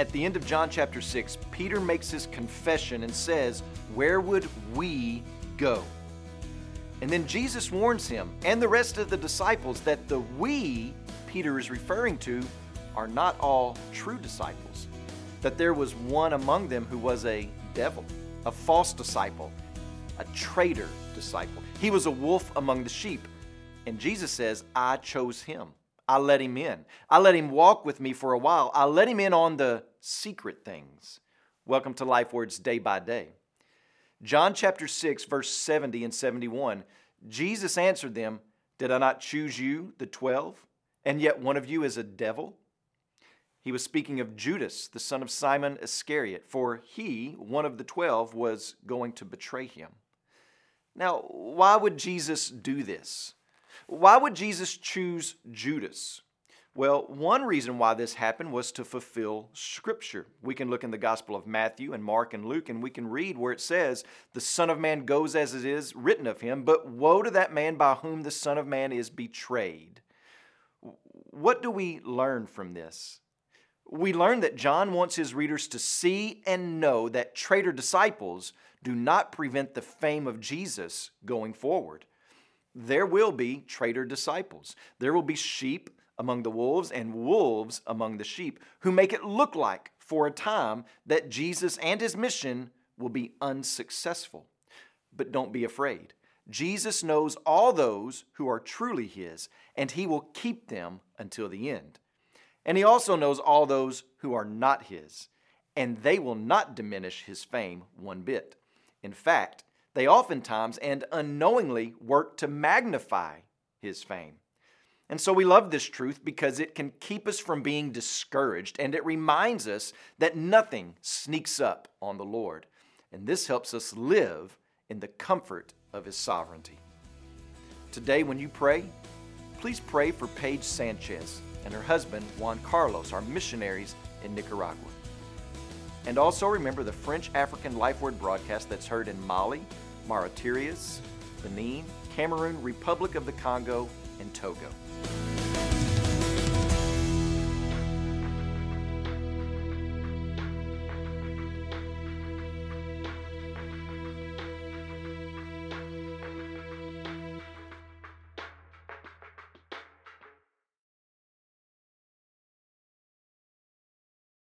at the end of John chapter 6, Peter makes his confession and says, Where would we go? And then Jesus warns him and the rest of the disciples that the we Peter is referring to are not all true disciples, that there was one among them who was a devil, a false disciple, a traitor disciple. He was a wolf among the sheep. And Jesus says, I chose him. I let him in. I let him walk with me for a while. I let him in on the secret things. Welcome to Life Words Day by Day. John chapter 6, verse 70 and 71, Jesus answered them, Did I not choose you, the twelve, and yet one of you is a devil? He was speaking of Judas, the son of Simon Iscariot, for he, one of the twelve, was going to betray him. Now, why would Jesus do this? Why would Jesus choose Judas? Well, one reason why this happened was to fulfill Scripture. We can look in the Gospel of Matthew and Mark and Luke, and we can read where it says, The Son of Man goes as it is written of him, but woe to that man by whom the Son of Man is betrayed. What do we learn from this? We learn that John wants his readers to see and know that traitor disciples do not prevent the fame of Jesus going forward. There will be traitor disciples. There will be sheep among the wolves and wolves among the sheep who make it look like, for a time, that Jesus and his mission will be unsuccessful. But don't be afraid. Jesus knows all those who are truly his, and he will keep them until the end. And he also knows all those who are not his, and they will not diminish his fame one bit. In fact, they oftentimes and unknowingly work to magnify his fame. And so we love this truth because it can keep us from being discouraged and it reminds us that nothing sneaks up on the Lord. And this helps us live in the comfort of his sovereignty. Today, when you pray, please pray for Paige Sanchez and her husband, Juan Carlos, our missionaries in Nicaragua. And also remember the French African Life Word broadcast that's heard in Mali, Mauritius, Benin, Cameroon, Republic of the Congo, and Togo.